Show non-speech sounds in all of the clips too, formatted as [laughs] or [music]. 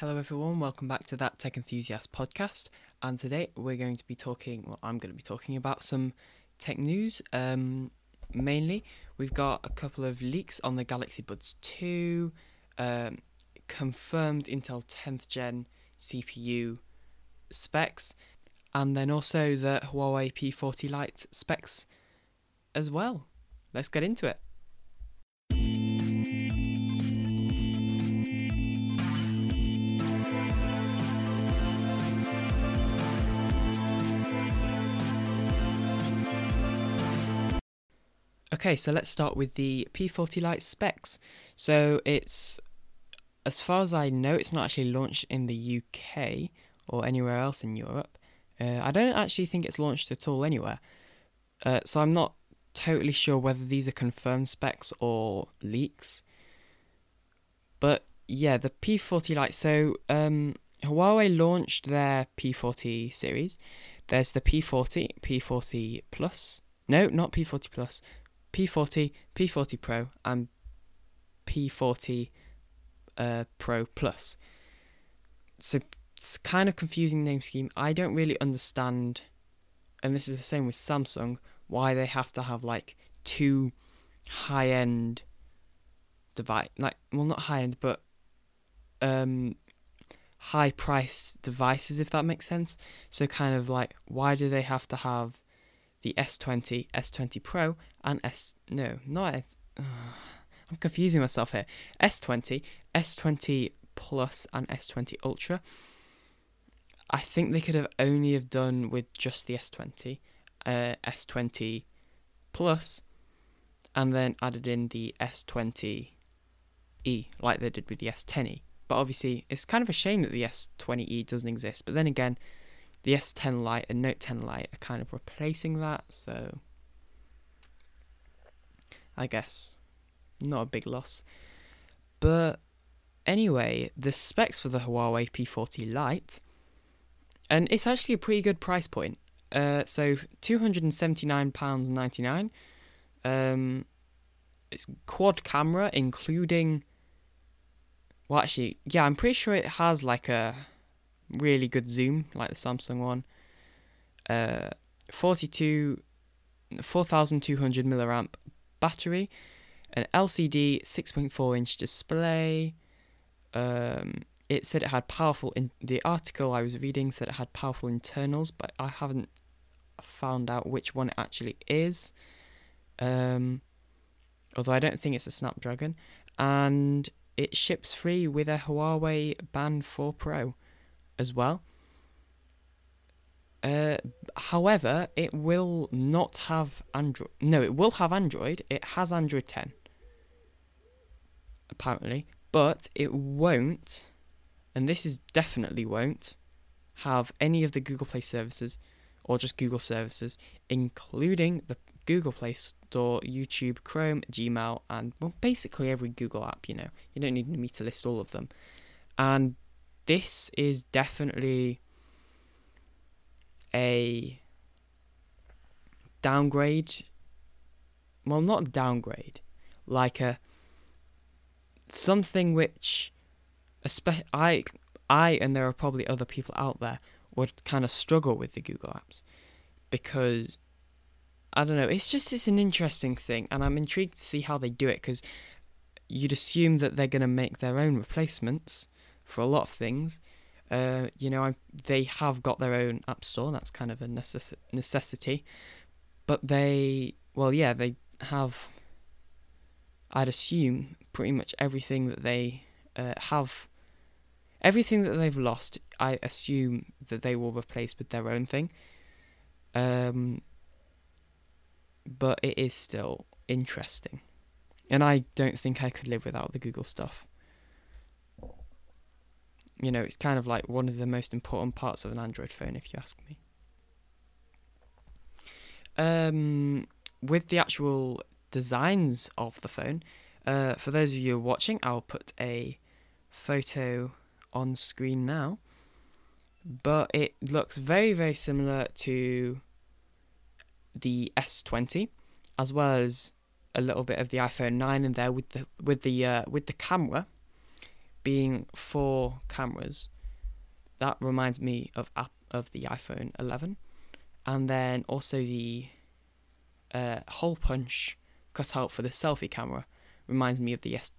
Hello, everyone. Welcome back to that Tech Enthusiast podcast. And today we're going to be talking, well, I'm going to be talking about some tech news. Um, mainly, we've got a couple of leaks on the Galaxy Buds 2, um, confirmed Intel 10th gen CPU specs, and then also the Huawei P40 Lite specs as well. Let's get into it. Okay, so let's start with the P40 Lite specs. So it's, as far as I know, it's not actually launched in the UK or anywhere else in Europe. Uh, I don't actually think it's launched at all anywhere. Uh, so I'm not totally sure whether these are confirmed specs or leaks. But yeah, the P40 Lite. So um, Huawei launched their P40 series. There's the P40, P40 Plus. No, not P40 Plus. P40, P40 Pro, and P40 uh, Pro Plus. So it's kind of confusing name scheme. I don't really understand, and this is the same with Samsung, why they have to have like two high end device, like well not high end, but um high price devices if that makes sense. So kind of like why do they have to have the S20, S20 Pro, and S. No, not S. Uh, [sighs] I'm confusing myself here. S20, S20 Plus, and S20 Ultra. I think they could have only have done with just the S20, uh, S20 Plus, and then added in the S20e, like they did with the S10e. But obviously, it's kind of a shame that the S20e doesn't exist. But then again, the S10 Lite and Note 10 Lite are kind of replacing that, so I guess not a big loss. But anyway, the specs for the Huawei P40 Lite, and it's actually a pretty good price point. Uh, so two hundred and seventy nine pounds ninety nine. Um, it's quad camera, including. Well, actually, yeah, I'm pretty sure it has like a really good zoom, like the Samsung one. Uh, 42, 4200 milliamp battery, an LCD 6.4 inch display. Um, it said it had powerful. In the article I was reading said it had powerful internals, but I haven't found out which one it actually is. Um, although I don't think it's a Snapdragon, and it ships free with a Huawei Band 4 Pro as well. Uh, however, it will not have Android. No, it will have Android. It has Android 10, apparently, but it won't, and this is definitely won't, have any of the Google Play services or just Google services, including the Google Play Store, YouTube, Chrome, Gmail, and well, basically every Google app. You know, you don't need me to list all of them, and this is definitely a downgrade. Well, not downgrade, like a something which, especially I, I and there are probably other people out there would kind of struggle with the Google apps because I don't know. It's just it's an interesting thing, and I'm intrigued to see how they do it because you'd assume that they're going to make their own replacements for a lot of things. Uh, you know, I'm, they have got their own app store. That's kind of a necess- necessity. But they, well, yeah, they have. I'd assume pretty much everything that they uh, have, everything that they've lost. I assume that they will replace with their own thing. Um, but it is still interesting, and I don't think I could live without the Google stuff you know, it's kind of like one of the most important parts of an Android phone, if you ask me. Um, with the actual designs of the phone, uh, for those of you watching, I'll put a photo on screen now. But it looks very, very similar to the S20, as well as a little bit of the iPhone 9 in there with the with the uh, with the camera being four cameras, that reminds me of app of the iPhone 11, and then also the uh, hole punch cut out for the selfie camera reminds me of the S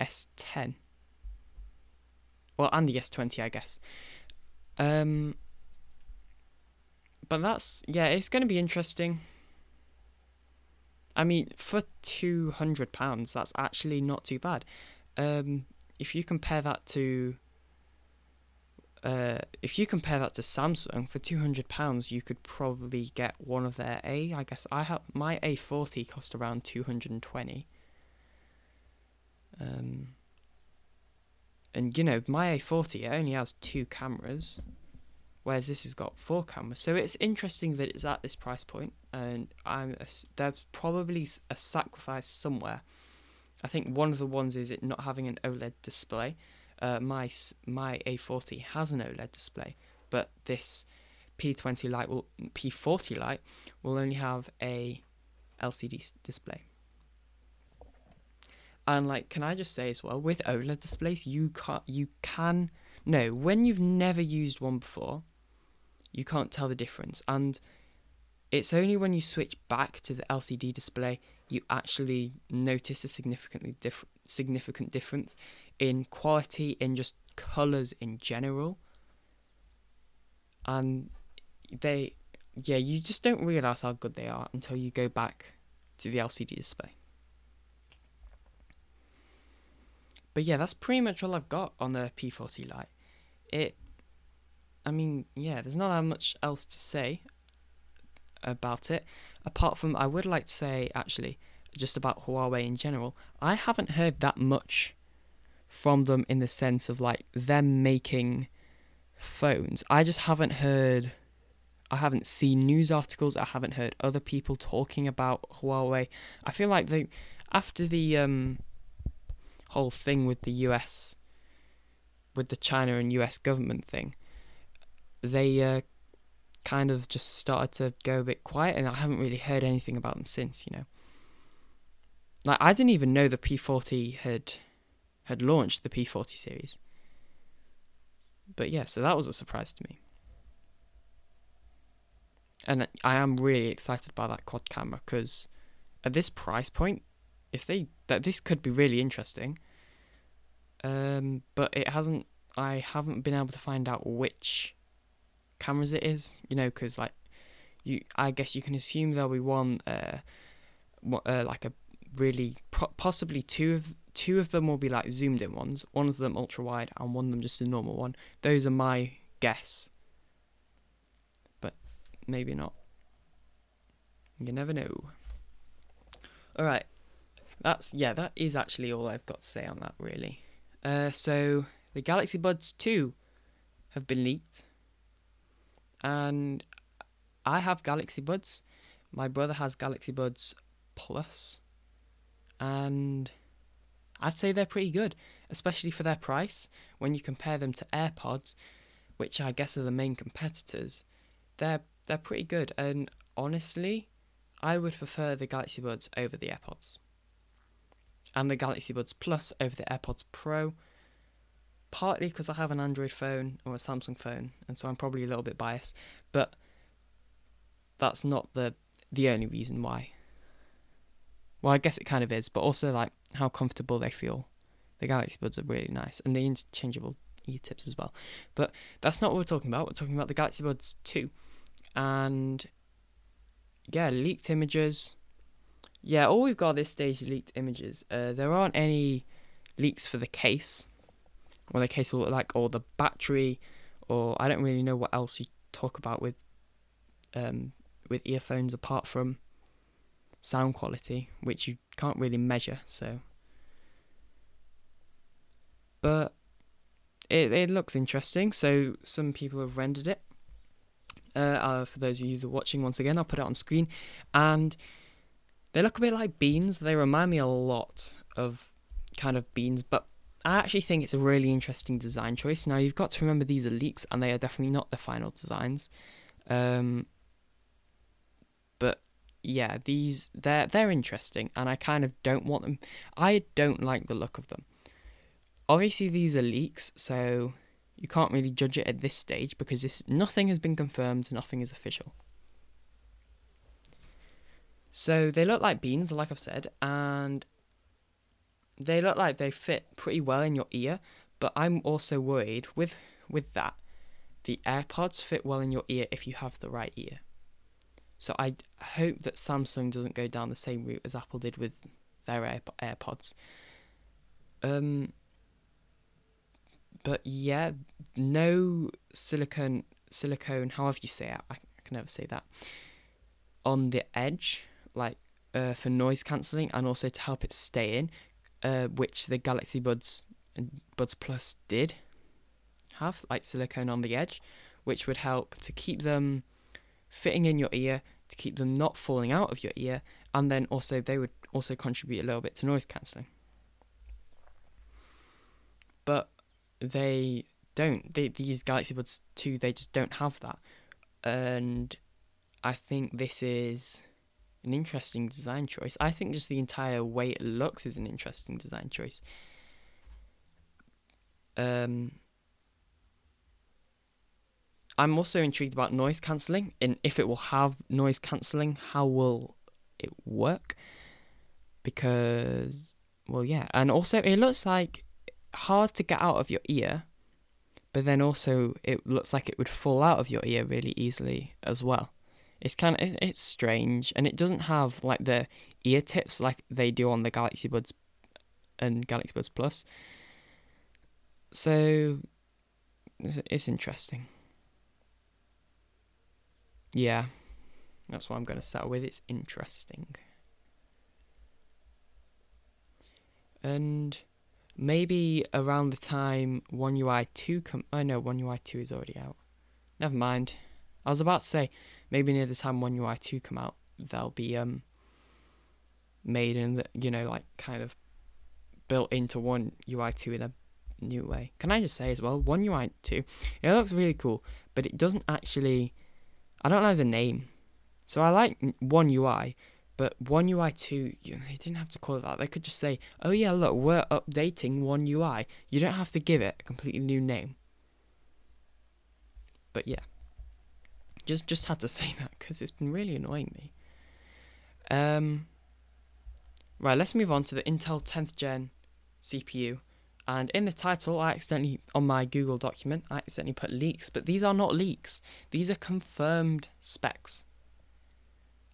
S10. Well, and the S20, I guess. Um, but that's yeah, it's going to be interesting. I mean, for two hundred pounds, that's actually not too bad. Um, if you compare that to, uh, if you compare that to Samsung, for two hundred pounds, you could probably get one of their A. I guess I have my A forty cost around two hundred and twenty. Um, and you know, my A forty it only has two cameras whereas this has got four cameras. So it's interesting that it's at this price point, and I'm there's probably a sacrifice somewhere. I think one of the ones is it not having an OLED display. Uh, my my A40 has an OLED display, but this P20 light will P40 Lite will only have a LCD display. And like, can I just say as well, with OLED displays, you can you can no when you've never used one before, you can't tell the difference. And it's only when you switch back to the LCD display you actually notice a significantly different significant difference in quality in just colors in general. And they yeah, you just don't realize how good they are until you go back to the LCD display. But yeah, that's pretty much all I've got on the P40 Lite. It I mean, yeah, there's not that much else to say about it. Apart from, I would like to say, actually, just about Huawei in general, I haven't heard that much from them in the sense of like them making phones. I just haven't heard, I haven't seen news articles, I haven't heard other people talking about Huawei. I feel like they, after the um, whole thing with the US, with the China and US government thing, they uh, kind of just started to go a bit quiet, and I haven't really heard anything about them since. You know, like I didn't even know the P40 had had launched the P40 series. But yeah, so that was a surprise to me. And I am really excited by that quad camera because at this price point, if they that this could be really interesting. Um, but it hasn't. I haven't been able to find out which cameras it is, you know, because like you, I guess you can assume there'll be one, uh, uh like a really possibly two of two of them will be like zoomed in ones, one of them ultra wide, and one of them just a normal one. Those are my guess, but maybe not. You never know. All right, that's yeah, that is actually all I've got to say on that really. Uh, so the Galaxy Buds two have been leaked and I have Galaxy Buds. My brother has Galaxy Buds Plus, and I'd say they're pretty good, especially for their price. When you compare them to AirPods, which I guess are the main competitors, they're they're pretty good. And honestly, I would prefer the Galaxy Buds over the AirPods, and the Galaxy Buds Plus over the AirPods Pro partly because I have an Android phone or a Samsung phone, and so I'm probably a little bit biased. But that's not the the only reason why. Well, I guess it kind of is, but also like how comfortable they feel. The Galaxy Buds are really nice, and the interchangeable ear tips as well. But that's not what we're talking about. We're talking about the Galaxy Buds 2. And yeah, leaked images. Yeah, all we've got at this stage leaked images. Uh, there aren't any leaks for the case, or the case will like, or the battery, or I don't really know what else you talk about with um, with earphones apart from sound quality, which you can't really measure. So, but it it looks interesting. So some people have rendered it. Uh, uh, for those of you that are watching, once again, I'll put it on screen, and they look a bit like beans. They remind me a lot of kind of beans, but I actually think it's a really interesting design choice. Now you've got to remember these are leaks, and they are definitely not the final designs. Um, but yeah, these they're they're interesting, and I kind of don't want them. I don't like the look of them. Obviously, these are leaks, so you can't really judge it at this stage because this nothing has been confirmed, nothing is official. So they look like beans, like I've said, and they look like they fit pretty well in your ear. But I'm also worried with with that. The AirPods fit well in your ear if you have the right ear. So I hope that Samsung doesn't go down the same route as Apple did with their Air- AirPods. Um, but yeah, no silicone, silicone, however you say it, I, I can never say that, on the edge, like uh, for noise cancelling and also to help it stay in, uh, which the Galaxy Buds and Buds Plus did have, like silicone on the edge, which would help to keep them fitting in your ear, to keep them not falling out of your ear, and then also they would also contribute a little bit to noise cancelling. But they don't. They, these Galaxy Buds 2, they just don't have that. And I think this is an interesting design choice. I think just the entire way it looks is an interesting design choice. Um, I'm also intrigued about noise cancelling and if it will have noise cancelling, how will it work? Because, well, yeah, and also it looks like hard to get out of your ear, but then also it looks like it would fall out of your ear really easily as well. It's kind of it's strange, and it doesn't have like the ear tips like they do on the Galaxy Buds and Galaxy Buds Plus. So it's, it's interesting. Yeah, that's what I'm going to settle with. It's interesting. And maybe around the time One UI 2 come. Oh no, One UI 2 is already out. Never mind. I was about to say maybe near the time One UI 2 come out, they'll be um made in the you know like kind of built into One UI 2 in a new way. Can I just say as well, One UI 2, it looks really cool, but it doesn't actually. I don't know the name, so I like One UI, but One UI 2, you, they didn't have to call it that. They could just say, "Oh yeah, look, we're updating One UI." You don't have to give it a completely new name. But yeah, just just had to [laughs] say that because it's been really annoying me. Um. Right, let's move on to the Intel 10th Gen CPU. And in the title, I accidentally, on my Google document, I accidentally put leaks, but these are not leaks. These are confirmed specs.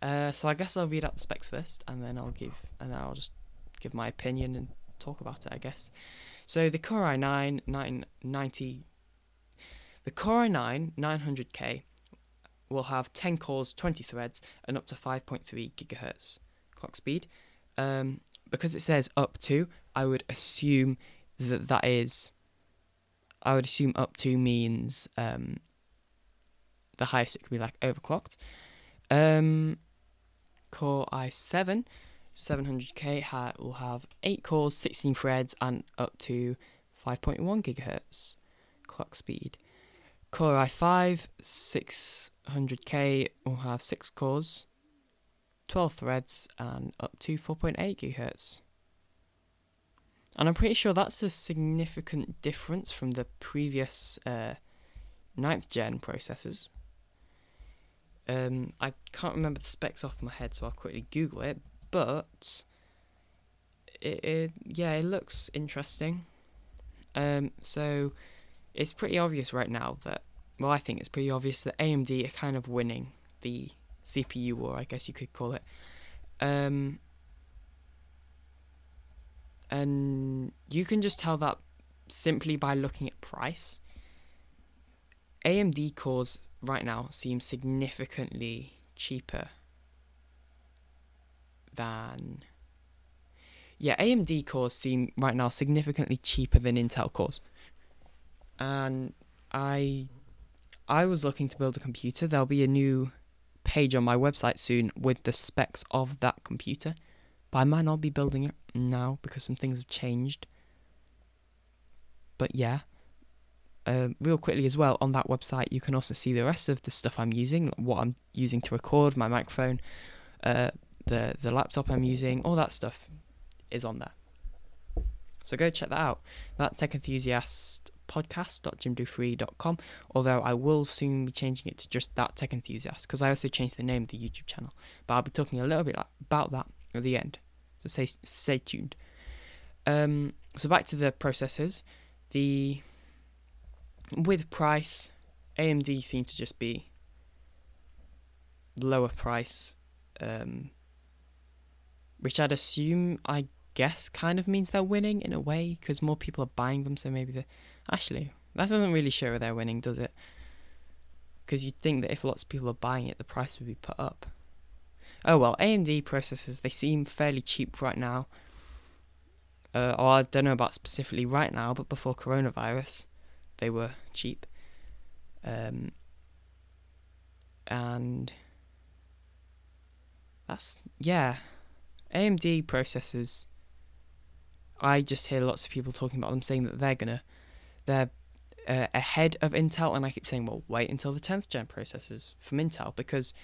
Uh, so I guess I'll read out the specs first, and then I'll give, and then I'll just give my opinion and talk about it, I guess. So the Core i9 990, the Core i9 900K will have 10 cores, 20 threads, and up to 5.3 gigahertz clock speed. Um, because it says up to, I would assume that that is. I would assume up to means um, the highest it could be like overclocked. Um, Core i7 700K ha- will have 8 cores, 16 threads, and up to 5.1 gigahertz clock speed. Core i5 600K will have 6 cores, 12 threads, and up to 4.8 gigahertz. And I'm pretty sure that's a significant difference from the previous uh, 9th gen processors. Um, I can't remember the specs off my head, so I'll quickly Google it. But it, it yeah, it looks interesting. Um, so it's pretty obvious right now that well, I think it's pretty obvious that AMD are kind of winning the CPU war, I guess you could call it. Um, and you can just tell that simply by looking at price. AMD cores right now seem significantly cheaper than yeah AMD cores seem right now significantly cheaper than Intel cores and I I was looking to build a computer. There'll be a new page on my website soon with the specs of that computer but I might not be building it now because some things have changed. But yeah uh, real quickly as well on that website you can also see the rest of the stuff i'm using what i'm using to record my microphone uh, the the laptop i'm using all that stuff is on there. So go check that out. That tech enthusiast podcast.jimdo3.com. Although I will soon be changing it to just that tech enthusiast because I also changed the name of the YouTube channel. But I'll be talking a little bit about that at the end. So stay stay tuned. Um, so back to the processors. The with price, AMD seem to just be lower price, um, which I'd assume, I guess, kind of means they're winning in a way because more people are buying them. So maybe the actually that doesn't really show they're winning, does it? Because you'd think that if lots of people are buying it, the price would be put up. Oh well, AMD processors they seem fairly cheap right now. Uh, or I don't know about specifically right now, but before coronavirus, they were cheap. Um, and that's yeah, AMD processors. I just hear lots of people talking about them, saying that they're gonna, they're uh, ahead of Intel, and I keep saying, well, wait until the 10th gen processors from Intel because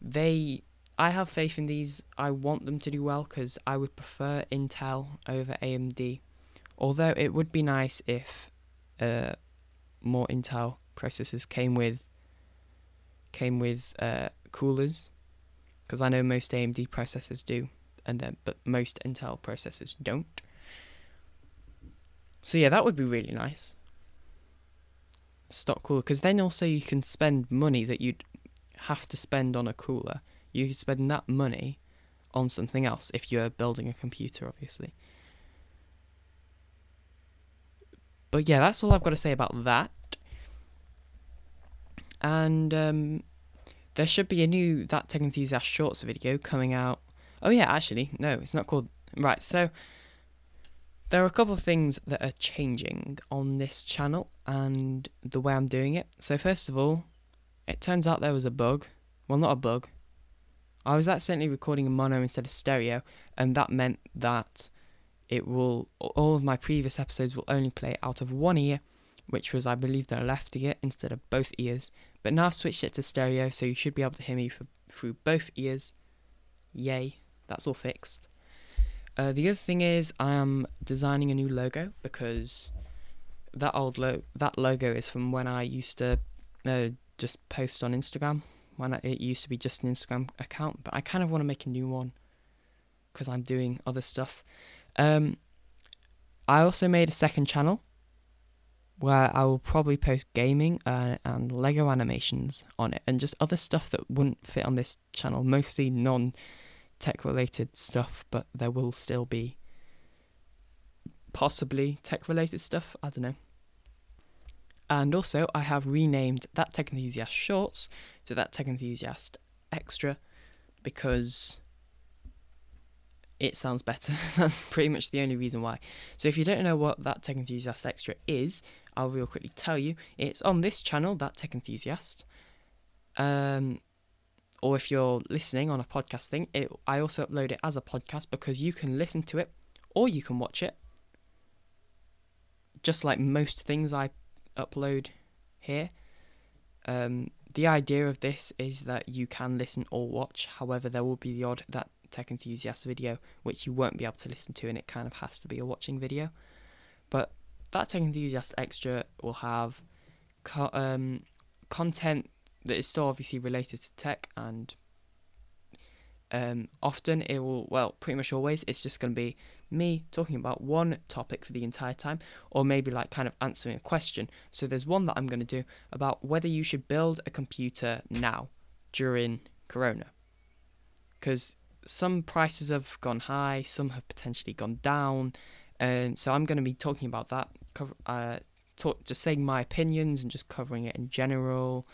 they I have faith in these. I want them to do well because I would prefer Intel over AMD. Although it would be nice if uh, more Intel processors came with came with uh, coolers, because I know most AMD processors do, and then but most Intel processors don't. So yeah, that would be really nice. Stock cooler, because then also you can spend money that you'd have to spend on a cooler you could spend that money on something else if you're building a computer, obviously. But yeah, that's all I've got to say about that. And um, there should be a new That Tech Enthusiast Shorts video coming out. Oh, yeah, actually, no, it's not called. Right, so there are a couple of things that are changing on this channel and the way I'm doing it. So, first of all, it turns out there was a bug. Well, not a bug, I was accidentally recording in mono instead of stereo, and that meant that it will all of my previous episodes will only play out of one ear, which was I believe the left ear instead of both ears. But now I've switched it to stereo, so you should be able to hear me for, through both ears. Yay, that's all fixed. Uh, the other thing is I am designing a new logo because that old lo- that logo is from when I used to uh, just post on Instagram when it used to be just an Instagram account, but I kind of want to make a new one because I'm doing other stuff. Um, I also made a second channel where I will probably post gaming uh, and Lego animations on it and just other stuff that wouldn't fit on this channel, mostly non tech related stuff, but there will still be possibly tech related stuff. I don't know. And also, I have renamed that Tech Enthusiast Shorts to that Tech Enthusiast Extra because it sounds better. [laughs] That's pretty much the only reason why. So, if you don't know what that Tech Enthusiast Extra is, I'll real quickly tell you. It's on this channel, that Tech Enthusiast. Um, or if you're listening on a podcast thing, it, I also upload it as a podcast because you can listen to it or you can watch it. Just like most things I upload here. Um, the idea of this is that you can listen or watch. However, there will be the odd that tech enthusiast video which you won't be able to listen to, and it kind of has to be a watching video. But that tech enthusiast extra will have co- um, content that is still obviously related to tech and um, often it will well pretty much always it's just going to be me talking about one topic for the entire time, or maybe like kind of answering a question. So there's one that I'm going to do about whether you should build a computer now during Corona. Because some prices have gone high, some have potentially gone down, and so I'm going to be talking about that. Uh, talk, just saying my opinions and just covering it in general.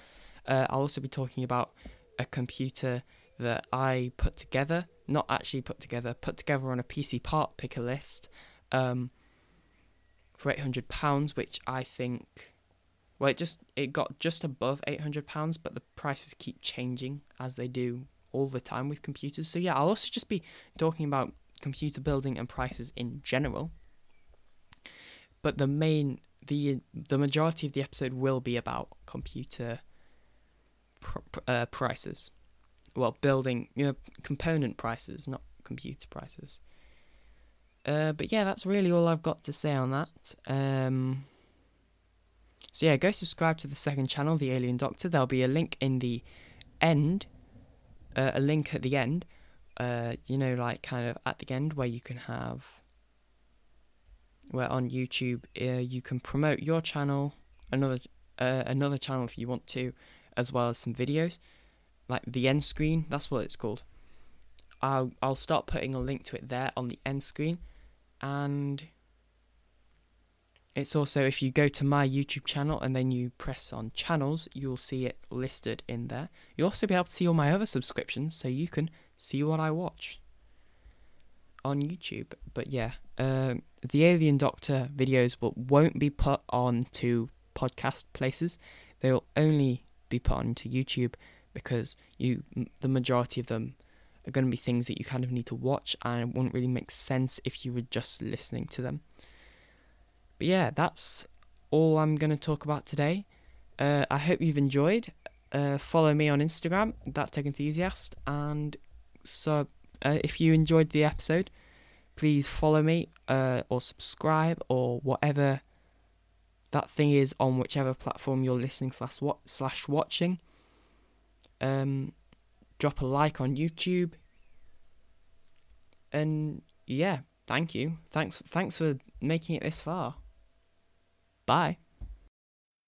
Uh, I'll also be talking about a computer that I put together not actually put together, put together on a PC part picker list um, for eight hundred pounds, which I think, well, it just it got just above eight hundred pounds, but the prices keep changing as they do all the time with computers. So yeah, I'll also just be talking about computer building and prices in general. But the main the the majority of the episode will be about computer pr- uh, prices well, building you know component prices, not computer prices. Uh, but yeah, that's really all I've got to say on that. Um, so yeah, go subscribe to the second channel, The Alien Doctor. There'll be a link in the end, uh, a link at the end. Uh, you know, like kind of at the end where you can have, where on YouTube uh, you can promote your channel, another uh, another channel if you want to, as well as some videos, like the end screen. That's what it's called. I'll I'll start putting a link to it there on the end screen and it's also if you go to my YouTube channel and then you press on channels, you'll see it listed in there. You'll also be able to see all my other subscriptions so you can see what I watch on YouTube. But yeah, um, the Alien Doctor videos will, won't be put on to podcast places. They'll only be put onto YouTube because you the majority of them are going to be things that you kind of need to watch, and it wouldn't really make sense if you were just listening to them. But yeah, that's all I'm going to talk about today. Uh, I hope you've enjoyed. Uh, follow me on Instagram, that tech enthusiast, and so uh, if you enjoyed the episode, please follow me uh, or subscribe or whatever that thing is on whichever platform you're listening slash what slash watching. Um, drop a like on YouTube. And yeah, thank you. Thanks thanks for making it this far. Bye.